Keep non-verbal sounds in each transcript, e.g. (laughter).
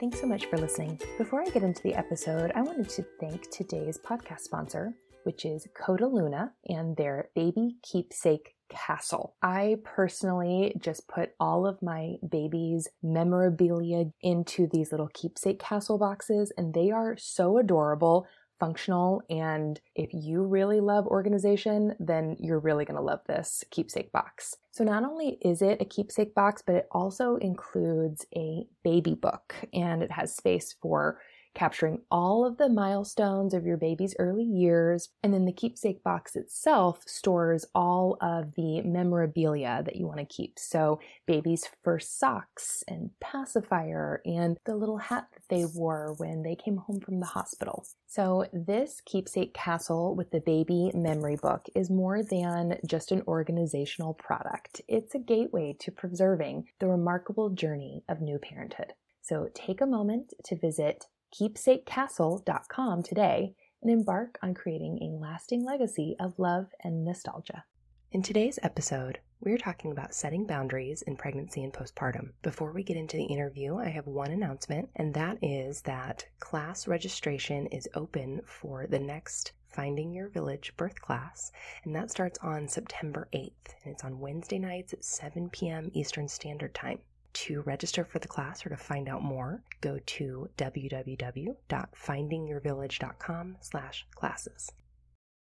Thanks so much for listening. Before I get into the episode, I wanted to thank today's podcast sponsor, which is Coda Luna and their baby keepsake castle. I personally just put all of my baby's memorabilia into these little keepsake castle boxes, and they are so adorable functional. And if you really love organization, then you're really going to love this keepsake box. So not only is it a keepsake box, but it also includes a baby book and it has space for capturing all of the milestones of your baby's early years. And then the keepsake box itself stores all of the memorabilia that you want to keep. So, baby's first socks and pacifier and the little hat that they wore when they came home from the hospital. So, this keepsake castle with the baby memory book is more than just an organizational product. It's a gateway to preserving the remarkable journey of new parenthood. So take a moment to visit keepsakecastle.com today and embark on creating a lasting legacy of love and nostalgia. In today's episode, we're talking about setting boundaries in pregnancy and postpartum. Before we get into the interview, I have one announcement, and that is that class registration is open for the next Finding Your Village birth class, and that starts on September 8th, and it's on Wednesday nights at 7 p.m. Eastern Standard Time. To register for the class or to find out more, go to www.findingyourvillage.com slash classes.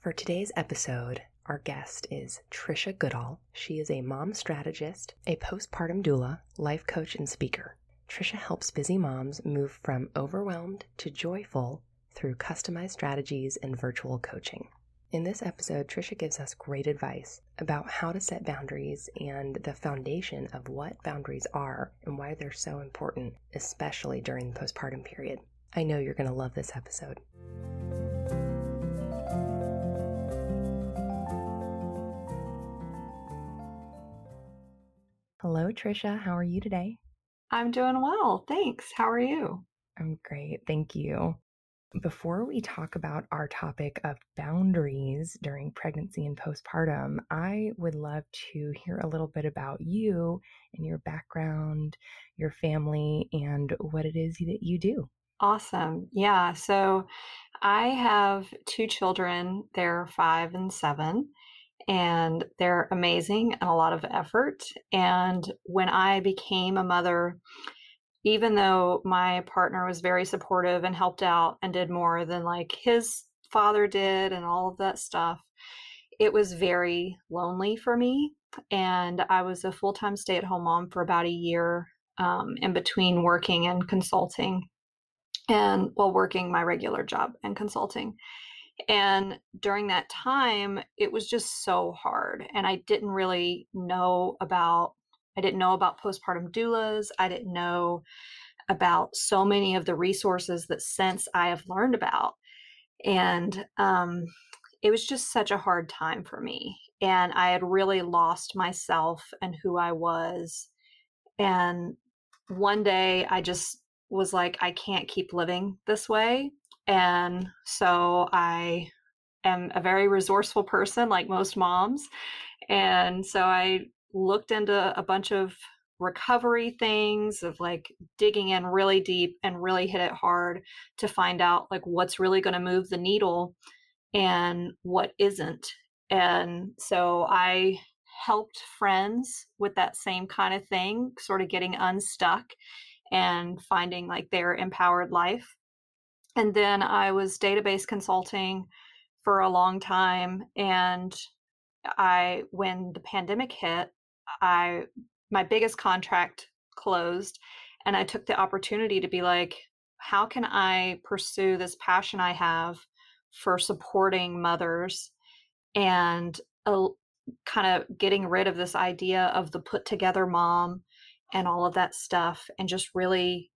For today's episode, our guest is Trisha Goodall. She is a mom strategist, a postpartum doula, life coach, and speaker. Trisha helps busy moms move from overwhelmed to joyful through customized strategies and virtual coaching. In this episode, Trisha gives us great advice about how to set boundaries and the foundation of what boundaries are and why they're so important, especially during the postpartum period. I know you're going to love this episode. Hello, Trisha. How are you today? I'm doing well. Thanks. How are you? I'm great. Thank you. Before we talk about our topic of boundaries during pregnancy and postpartum, I would love to hear a little bit about you and your background, your family, and what it is that you do. Awesome. Yeah. So I have two children, they're five and seven, and they're amazing and a lot of effort. And when I became a mother, even though my partner was very supportive and helped out and did more than like his father did and all of that stuff, it was very lonely for me. And I was a full time stay at home mom for about a year um, in between working and consulting, and while well, working my regular job and consulting. And during that time, it was just so hard. And I didn't really know about I didn't know about postpartum doulas. I didn't know about so many of the resources that since I have learned about. And um, it was just such a hard time for me. And I had really lost myself and who I was. And one day I just was like, I can't keep living this way. And so I am a very resourceful person, like most moms. And so I looked into a bunch of recovery things of like digging in really deep and really hit it hard to find out like what's really going to move the needle and what isn't. And so i helped friends with that same kind of thing sort of getting unstuck and finding like their empowered life. And then i was database consulting for a long time and i when the pandemic hit I my biggest contract closed and I took the opportunity to be like how can I pursue this passion I have for supporting mothers and a, kind of getting rid of this idea of the put together mom and all of that stuff and just really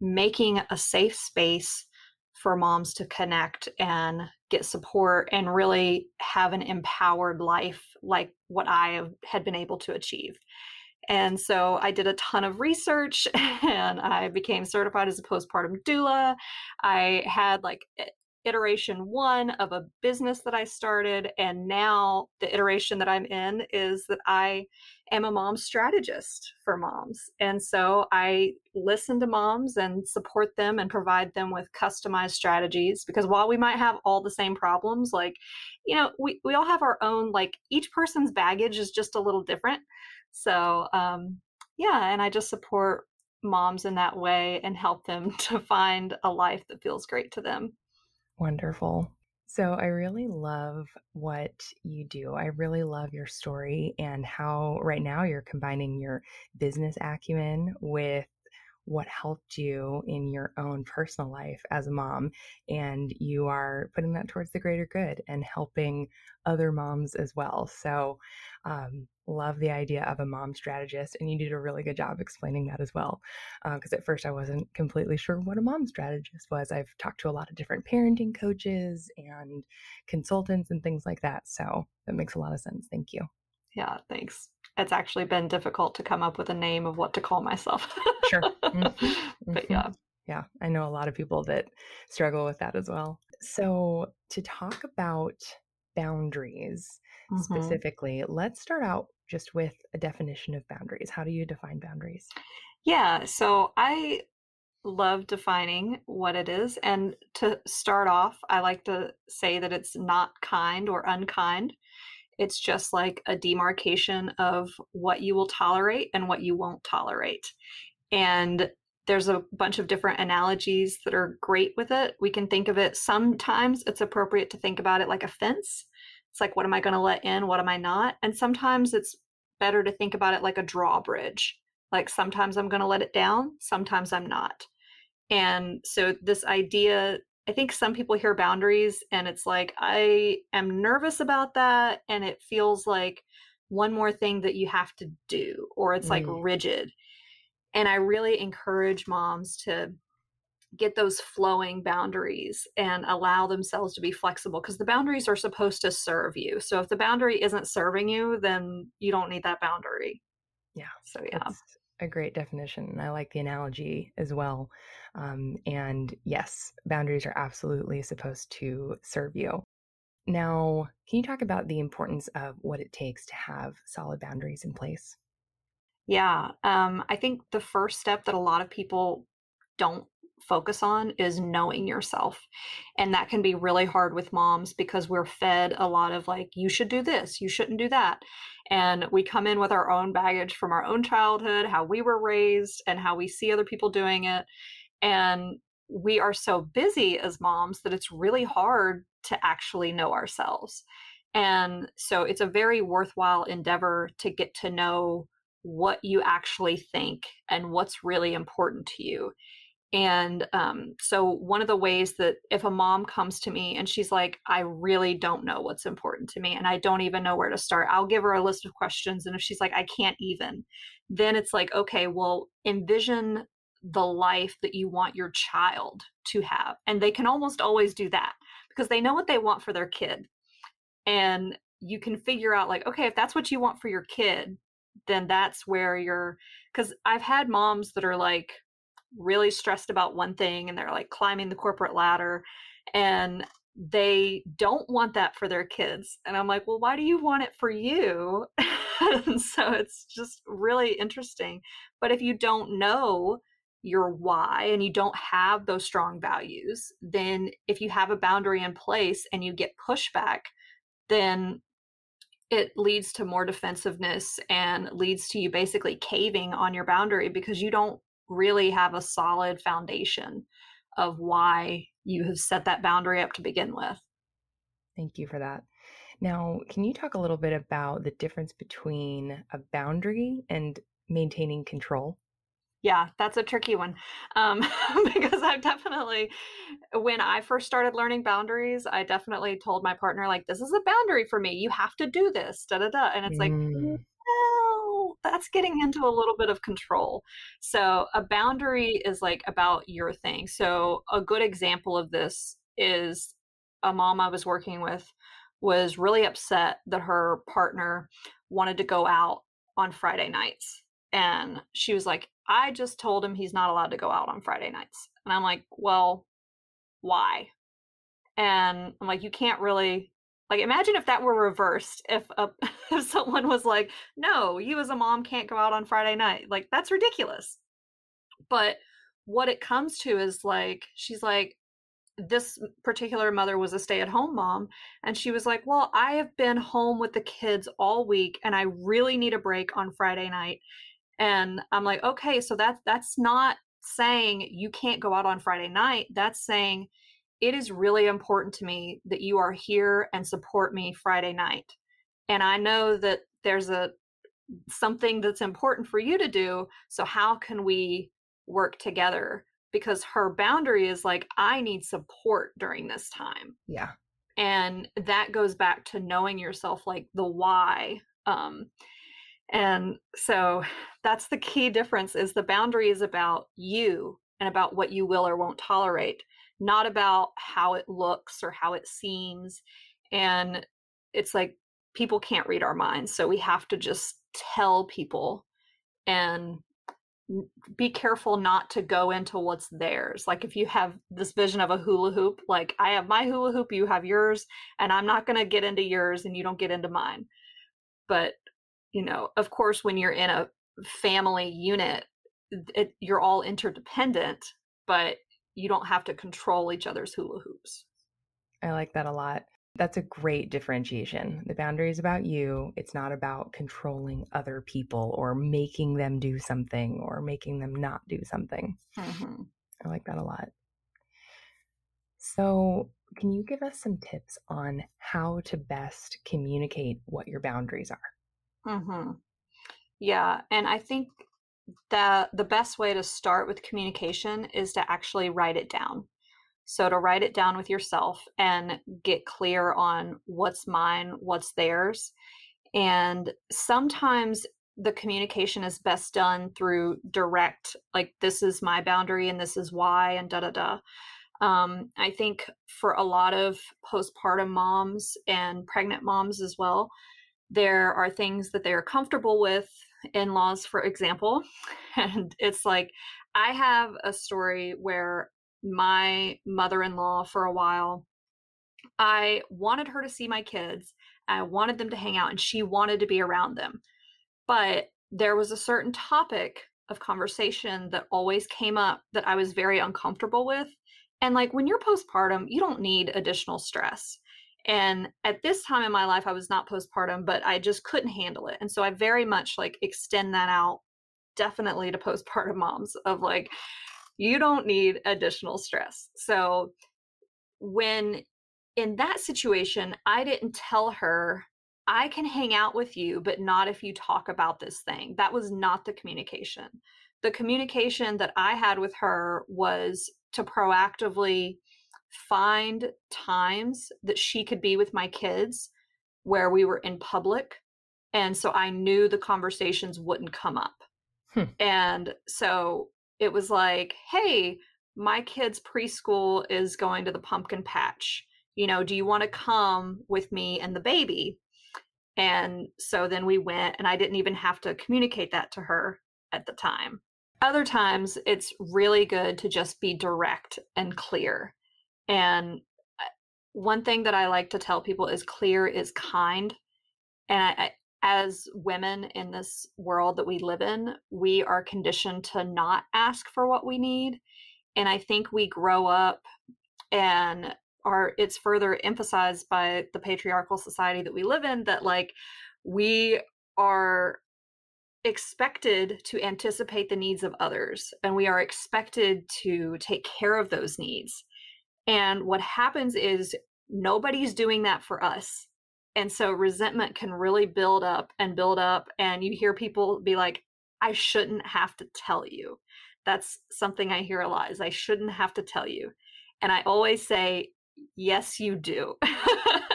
making a safe space for moms to connect and get support and really have an empowered life like what I had been able to achieve. And so I did a ton of research (laughs) and I became certified as a postpartum doula. I had like iteration one of a business that I started. And now the iteration that I'm in is that I am a mom strategist for moms. And so I listen to moms and support them and provide them with customized strategies because while we might have all the same problems, like, you know, we, we all have our own, like, each person's baggage is just a little different. So, um, yeah, and I just support moms in that way and help them (laughs) to find a life that feels great to them. Wonderful. So, I really love what you do. I really love your story and how right now you're combining your business acumen with what helped you in your own personal life as a mom. And you are putting that towards the greater good and helping other moms as well. So, um, love the idea of a mom strategist. And you did a really good job explaining that as well. Because uh, at first I wasn't completely sure what a mom strategist was. I've talked to a lot of different parenting coaches and consultants and things like that. So, that makes a lot of sense. Thank you. Yeah, thanks it's actually been difficult to come up with a name of what to call myself. sure. Mm-hmm. (laughs) But mm-hmm. yeah. Yeah, I know a lot of people that struggle with that as well. So, to talk about boundaries mm-hmm. specifically, let's start out just with a definition of boundaries. How do you define boundaries? Yeah, so I love defining what it is. And to start off, I like to say that it's not kind or unkind. It's just like a demarcation of what you will tolerate and what you won't tolerate. And there's a bunch of different analogies that are great with it. We can think of it sometimes it's appropriate to think about it like a fence. It's like, what am I going to let in? What am I not? And sometimes it's better to think about it like a drawbridge. Like sometimes I'm going to let it down, sometimes I'm not. And so, this idea I think some people hear boundaries and it's like, I am nervous about that. And it feels like one more thing that you have to do, or it's like mm. rigid. And I really encourage moms to get those flowing boundaries and allow themselves to be flexible because the boundaries are supposed to serve you. So if the boundary isn't serving you, then you don't need that boundary. Yeah. So, yeah. That's a great definition. I like the analogy as well. Um, and yes, boundaries are absolutely supposed to serve you. Now, can you talk about the importance of what it takes to have solid boundaries in place? Yeah, um, I think the first step that a lot of people don't focus on is knowing yourself. And that can be really hard with moms because we're fed a lot of like, you should do this, you shouldn't do that. And we come in with our own baggage from our own childhood, how we were raised, and how we see other people doing it. And we are so busy as moms that it's really hard to actually know ourselves. And so it's a very worthwhile endeavor to get to know what you actually think and what's really important to you. And um, so, one of the ways that if a mom comes to me and she's like, I really don't know what's important to me and I don't even know where to start, I'll give her a list of questions. And if she's like, I can't even, then it's like, okay, well, envision the life that you want your child to have. And they can almost always do that because they know what they want for their kid. And you can figure out, like, okay, if that's what you want for your kid, then that's where you're. Because I've had moms that are like really stressed about one thing and they're like climbing the corporate ladder and they don't want that for their kids. And I'm like, well, why do you want it for you? (laughs) so it's just really interesting. But if you don't know your why and you don't have those strong values, then if you have a boundary in place and you get pushback, then it leads to more defensiveness and leads to you basically caving on your boundary because you don't really have a solid foundation of why you have set that boundary up to begin with. Thank you for that. Now, can you talk a little bit about the difference between a boundary and maintaining control? Yeah, that's a tricky one. Um, (laughs) because I've definitely, when I first started learning boundaries, I definitely told my partner, like, this is a boundary for me. You have to do this, da da da. And it's like, mm. well, that's getting into a little bit of control. So a boundary is like about your thing. So a good example of this is a mom I was working with was really upset that her partner wanted to go out on Friday nights. And she was like, I just told him he's not allowed to go out on Friday nights. And I'm like, well, why? And I'm like, you can't really like imagine if that were reversed. If a, (laughs) if someone was like, no, you as a mom can't go out on Friday night. Like that's ridiculous. But what it comes to is like she's like this particular mother was a stay-at-home mom and she was like well i have been home with the kids all week and i really need a break on friday night and i'm like okay so that that's not saying you can't go out on friday night that's saying it is really important to me that you are here and support me friday night. And i know that there's a something that's important for you to do so how can we work together? Because her boundary is like i need support during this time. Yeah. And that goes back to knowing yourself like the why um and so that's the key difference is the boundary is about you and about what you will or won't tolerate not about how it looks or how it seems and it's like people can't read our minds so we have to just tell people and be careful not to go into what's theirs. Like if you have this vision of a hula hoop, like I have my hula hoop, you have yours, and I'm not going to get into yours and you don't get into mine. But, you know, of course, when you're in a family unit, it, you're all interdependent, but you don't have to control each other's hula hoops. I like that a lot. That's a great differentiation. The boundary is about you. It's not about controlling other people or making them do something or making them not do something. Mm-hmm. I like that a lot. So, can you give us some tips on how to best communicate what your boundaries are? Mm-hmm. Yeah. And I think that the best way to start with communication is to actually write it down. So to write it down with yourself and get clear on what's mine, what's theirs. And sometimes the communication is best done through direct, like, this is my boundary and this is why, and da da da. Um, I think for a lot of postpartum moms and pregnant moms as well, there are things that they're comfortable with, in laws, for example. (laughs) And it's like, I have a story where my mother in law for a while. I wanted her to see my kids. I wanted them to hang out, and she wanted to be around them. But there was a certain topic of conversation that always came up that I was very uncomfortable with. And like when you're postpartum, you don't need additional stress. And at this time in my life, I was not postpartum, but I just couldn't handle it. And so I very much like extend that out definitely to postpartum moms of like, you don't need additional stress. So when in that situation, I didn't tell her, I can hang out with you, but not if you talk about this thing. That was not the communication. The communication that I had with her was to proactively find times that she could be with my kids where we were in public. And so I knew the conversations wouldn't come up. Hmm. And so it was like, hey, my kid's preschool is going to the pumpkin patch. You know, do you want to come with me and the baby? And so then we went, and I didn't even have to communicate that to her at the time. Other times, it's really good to just be direct and clear. And uh, one thing that I like to tell people is clear is kind. And I, as women in this world that we live in, we are conditioned to not ask for what we need. And I think we grow up and are it's further emphasized by the patriarchal society that we live in that like we are expected to anticipate the needs of others and we are expected to take care of those needs. And what happens is nobody's doing that for us and so resentment can really build up and build up. And you hear people be like, I shouldn't have to tell you. That's something I hear a lot is I shouldn't have to tell you. And I always say, yes, you do.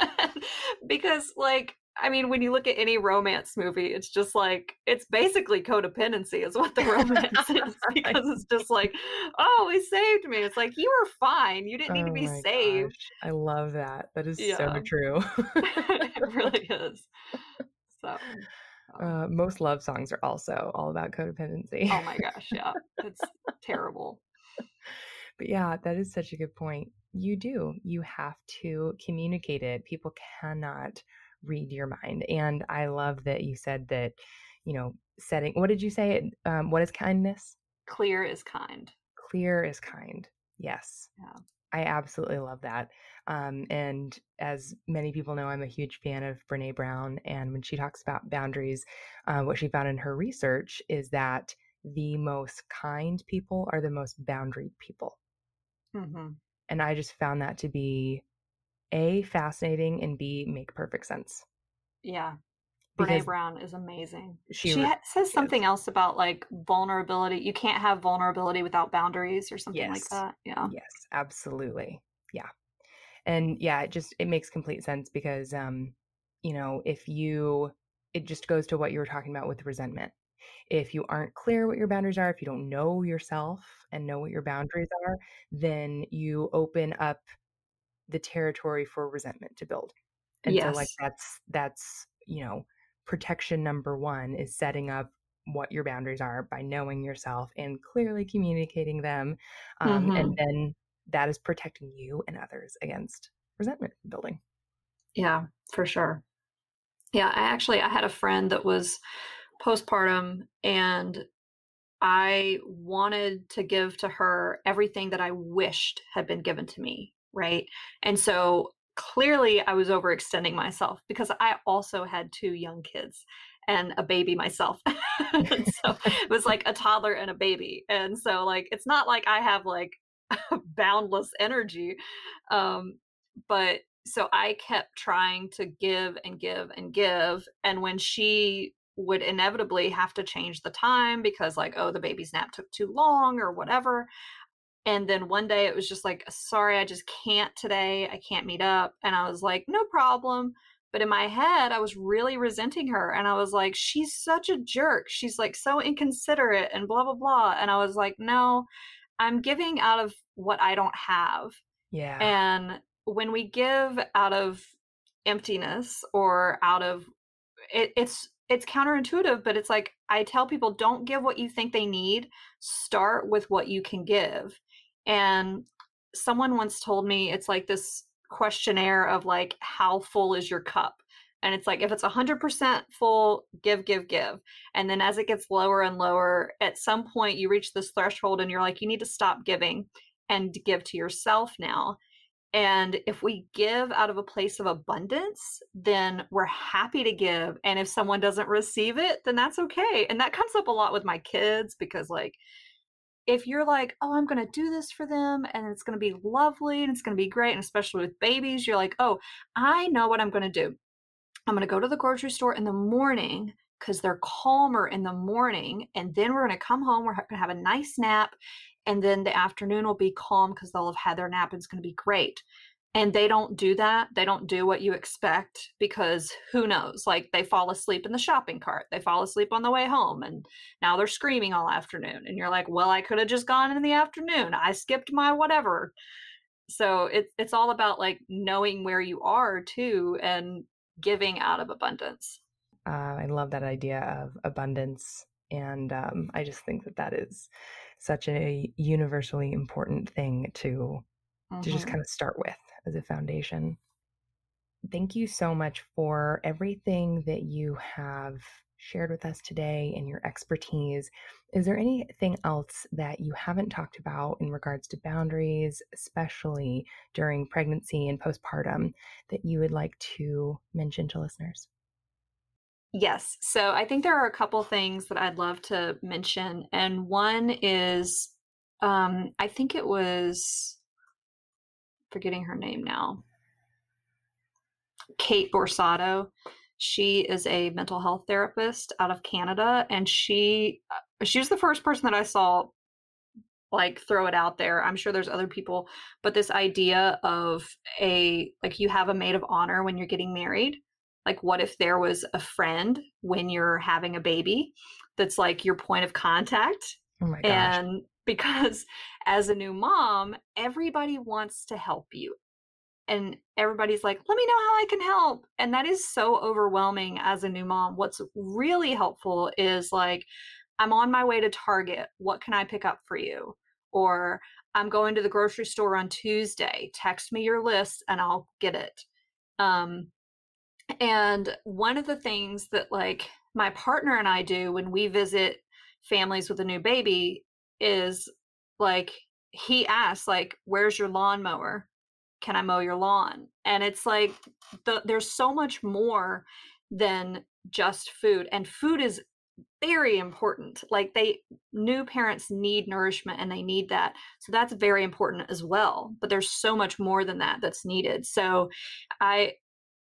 (laughs) because like I mean, when you look at any romance movie, it's just like it's basically codependency is what the romance (laughs) is (laughs) because it's just like, oh, he saved me. It's like you were fine. You didn't need oh to be saved. Gosh. I love that. That is yeah. so true. (laughs) it really is. So uh, most love songs are also all about codependency. oh my gosh, yeah. It's terrible. But yeah, that is such a good point. you do. You have to communicate it. People cannot read your mind. And I love that you said that, you know, setting, what did you say? Um, what is kindness? Clear is kind. Clear is kind. Yes. Yeah. I absolutely love that. Um, and as many people know, I'm a huge fan of Brene Brown. And when she talks about boundaries, uh, what she found in her research is that the most kind people are the most boundary people. Mm-hmm. And I just found that to be A, fascinating, and B, make perfect sense. Yeah. Brene Brown is amazing. She, she ha- says something else about like vulnerability. You can't have vulnerability without boundaries or something Yes. like that. Yeah. Yes, absolutely. Yeah. And yeah, it just it makes complete sense because um, you know, if you it just goes to what you were talking about with resentment. If you aren't clear what your boundaries are, if you don't know yourself and know what your boundaries are, then you open up the territory for resentment to build. And so like that's that's, you know, protection number 1 is setting up what your boundaries are by knowing yourself and clearly communicating them. Um, Mhm. and then that is protecting you and others against resentment building. Yeah, for sure. Yeah, I actually I had a friend that was postpartum and I wanted to give to her everything that I wished had been given to me, right? And so clearly I was overextending myself because I also had two young kids and a baby myself. (laughs) So (laughs) it was like a toddler and a baby. And so like it's not like I have like (laughs) boundless energy. Um but so I kept trying to give and give and give and when she would inevitably have to change the time because like oh the baby's nap took too long or whatever and then one day it was just like sorry i just can't today i can't meet up and i was like no problem but in my head i was really resenting her and i was like she's such a jerk she's like so inconsiderate and blah blah blah and i was like no i'm giving out of what i don't have Yeah. and when we give out of emptiness or out of it, it's it's counterintuitive, but it's like I tell people don't give what you think they need. Start with what you can give. And someone once told me it's like this questionnaire of like how full is your cup? And it's like if it's 100% full, give, give, give. And then as it gets lower and lower, at some point you reach this threshold and you're like, you need to stop giving and give to yourself now. And if we give out of a place of abundance, then we're happy to give. And if someone doesn't receive it, then that's okay. And that comes up a lot with my kids because, like, if you're like, oh, I'm going to do this for them and it's going to be lovely and it's going to be great, and especially with babies, you're like, oh, I know what I'm going to do. I'm going to go to the grocery store in the morning because they're calmer in the morning. And then we're going to come home, we're going to have a nice nap. And then the afternoon will be calm because they'll have had their nap and it's going to be great. And they don't do that. They don't do what you expect because who knows? Like they fall asleep in the shopping cart, they fall asleep on the way home, and now they're screaming all afternoon. And you're like, well, I could have just gone in the afternoon. I skipped my whatever. So it's it's all about like knowing where you are too and giving out of abundance. Uh, I love that idea of abundance. And um, I just think that that is such a universally important thing to to just Mhm. kind of start with as a foundation. Thank you so much for everything that you have shared with us today and your expertise. Is there anything else that you haven't talked about in regards to boundaries, especially during pregnancy and postpartum, that you would like to mention to listeners? Yes. So I think there are a couple things that I'd love to mention. And one is um I think it was forgetting her name now. Kate Borsato. She is a mental health therapist out of Canada and she uh, she was the first person that I saw like throw it out there. I'm sure there's other people, but this idea of a like you have a maid of honor when you're getting married. Like what if there was a friend when you're having a baby that's like your point of contact Oh my gosh. and because as a new mom, everybody wants to help you. And everybody's like, let me know how I can help. And that is so overwhelming as a new mom. What's really helpful is like, I'm on my way to Target. What can I pick up for you? or I'm going to the grocery store on Tuesday. Text me your list and I'll get it. Um, and one of the things that like my partner and I do when we visit families with a new baby is like he asks like where's your lawnmower? Can i mow your lawn? And it's like the, there's so much more than just food and food is very important like they new parents need nourishment and they need that so that's very important as well but there's so much more than that that's needed so i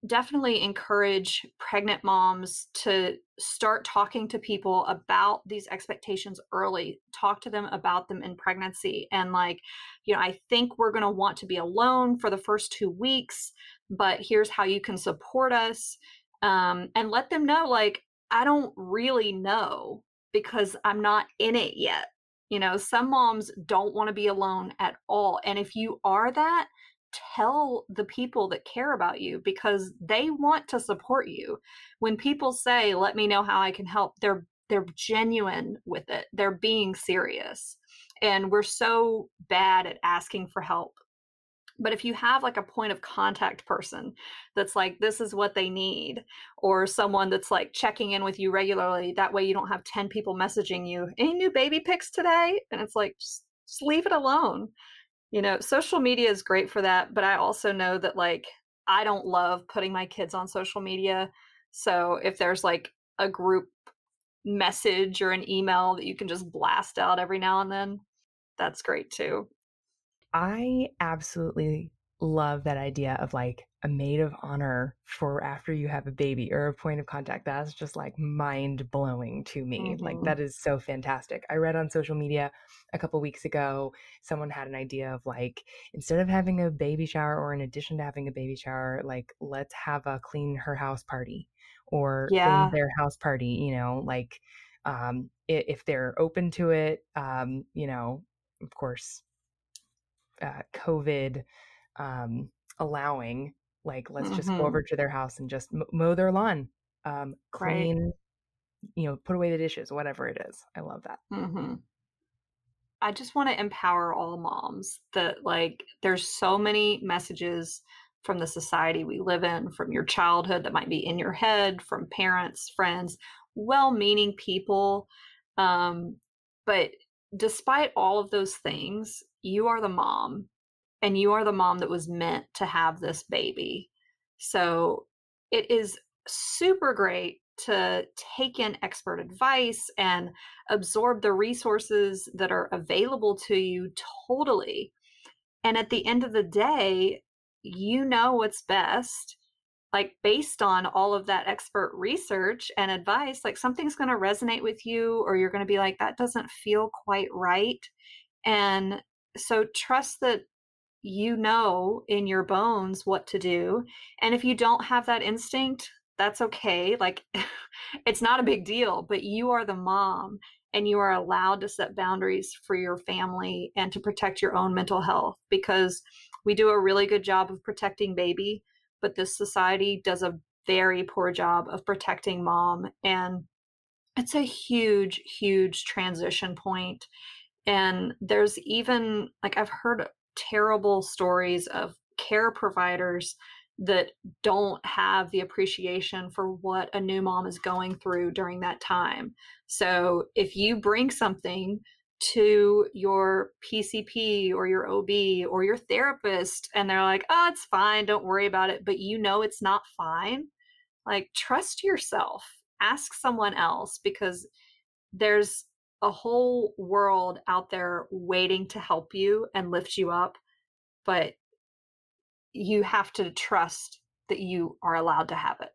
definitely encourage pregnant moms to start talking to people about these expectations early talk to them about them in pregnancy and like you know i think we're going to want to be alone for the first two weeks but here's how you can support us um, and let them know like i don't really know because i'm not in it yet. You know some moms don't want to be alone at all and if you are that tell the people that care about you because they want to support you. When people say, "Let me know how I can help," they're they're genuine with it. They're being serious. And we're so bad at asking for help. But if you have like a point of contact person that's like, this is what they need, or someone that's like checking in with you regularly, that way you don't have 10 people messaging you, any new baby pics today? And it's like, just, just leave it alone you know social media is great for that but i also know that like i don't love putting my kids on social media. So if there's like a group message or an email that you can just blast out every now and then that's great too. I absolutely love that idea of like a maid of honor for after you have a baby or a point of contact. That's just like mind blowing to me. Mm-hmm. Like that is so fantastic. I read on social media a couple weeks ago, someone had an idea of like instead of having a baby shower or in addition to having a baby shower, like let's have a clean her house party or yeah. clean their house party, you know, like um if they're open to it, um, you know, of course, uh, COVID um, allowing like let's mm-hmm. just go over mm-hmm. to their house and just mow their lawn um, clean right. you know put away the dishes whatever it is i love that mm-hmm. i just want to empower all moms that like there's so many messages from the society we live in from your childhood that might be in your head from parents friends well-meaning people um, but despite all of those things you are the mom and you are the mom that was meant to have this baby. So it is super great to take in expert advice and absorb the resources that are available to you totally. And at the end of the day, you know what's best. Like, based on all of that expert research and advice, like something's going to resonate with you, or you're going to be like, that doesn't feel quite right. And so, trust that you know in your bones what to do. And if you don't have that instinct, that's okay. Like, (laughs) it's not a mm. big deal, but you are the mom and you are allowed to set boundaries for your family and to protect your own mental health because we do a really good job of protecting baby, but this society does a very poor job of protecting mom. And it's a huge, huge transition point. And there's even, like, I've heard terrible stories of care providers that don't have the appreciation for what a new mom is going through during that time. So if you bring something to your PCP or your OB or your therapist and they're like, oh, it's fine, don't worry about it, but you know it's not fine, like trust yourself, ask someone else because there's a whole world out there waiting to help you and lift you up, but you have to trust that you are allowed to have it.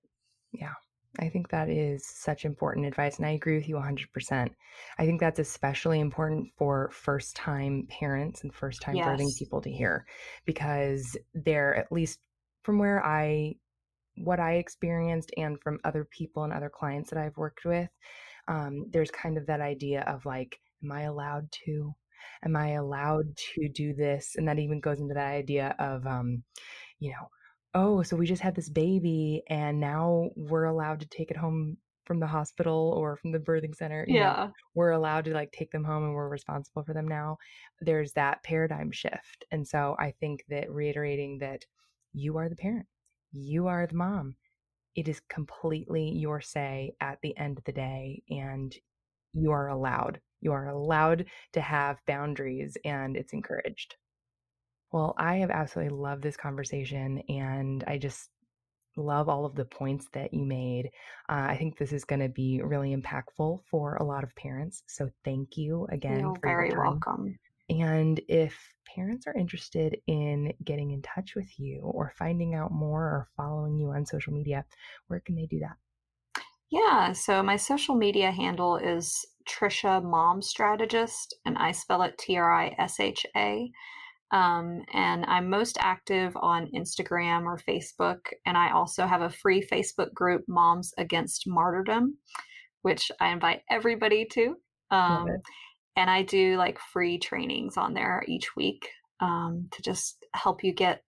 Yeah. I think that is such important advice, and I agree with you 100%. I think that's especially important for first time parents and first time yes. birthing people to hear because they're, at least from where I, what I experienced, and from other people and other clients that I've worked with, um, there's kind of that idea of like, am I allowed to? Am I allowed to do this? And that even goes into that idea of, um, you know, oh, so we just had this baby and now we're allowed to take it home from the hospital or from the birthing center. you know, Yeah. we're allowed to like take them home and we're responsible for them now. There's that paradigm shift. And so I think that reiterating that you are the parent, you are the mom, it is completely your say at the end of the day. And you are allowed. You are allowed to have boundaries and it's encouraged. Well, I have absolutely loved this conversation and I just love all of the points that you made. Uh, I think this is going to be really impactful for a lot of parents. So thank you again You're for very your time. welcome. And if parents are interested in getting in touch with you or finding out more or following you on social media, where can they do that? Yeah, so my social media handle is Trisha Mom Strategist, and I spell it T R I S H A. Um, and I'm most active on Instagram or Facebook. And I also have a free Facebook group, Moms Against Martyrdom, which I invite everybody to. Um. And I do like free trainings on there each week um, to just help you get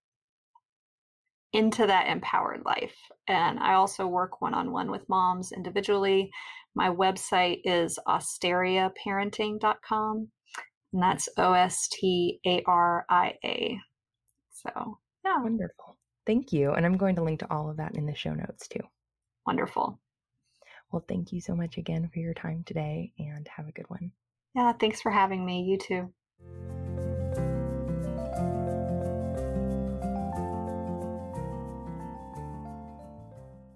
into that empowered life. And I also work one on one with moms individually. My website is ostariaparenting.com, and that's O S T A R I A. So, yeah, Wonderful. Thank you. And I'm going to link to all of that in the show notes too. wonderful. Well, thank you so much again for your time today and have a good one. Yeah, thanks for having me. You too.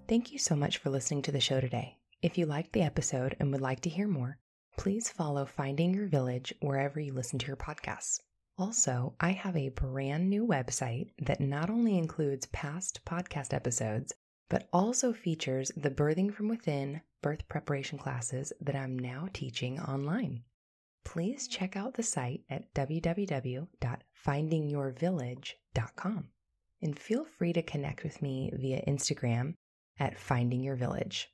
Thank you so much for listening to the show today. If you liked the episode and would like to hear more, please follow Finding Your Village wherever you listen to your podcasts. Also, I have a brand new website that not only includes past podcast episodes, but also features the Birthing from Within birth preparation classes that I'm now teaching online. Please check out the site at www.findingyourvillage.com and feel free to connect with me via Instagram at findingyourvillage.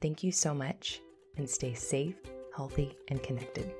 Thank you so much and stay safe, healthy, and connected.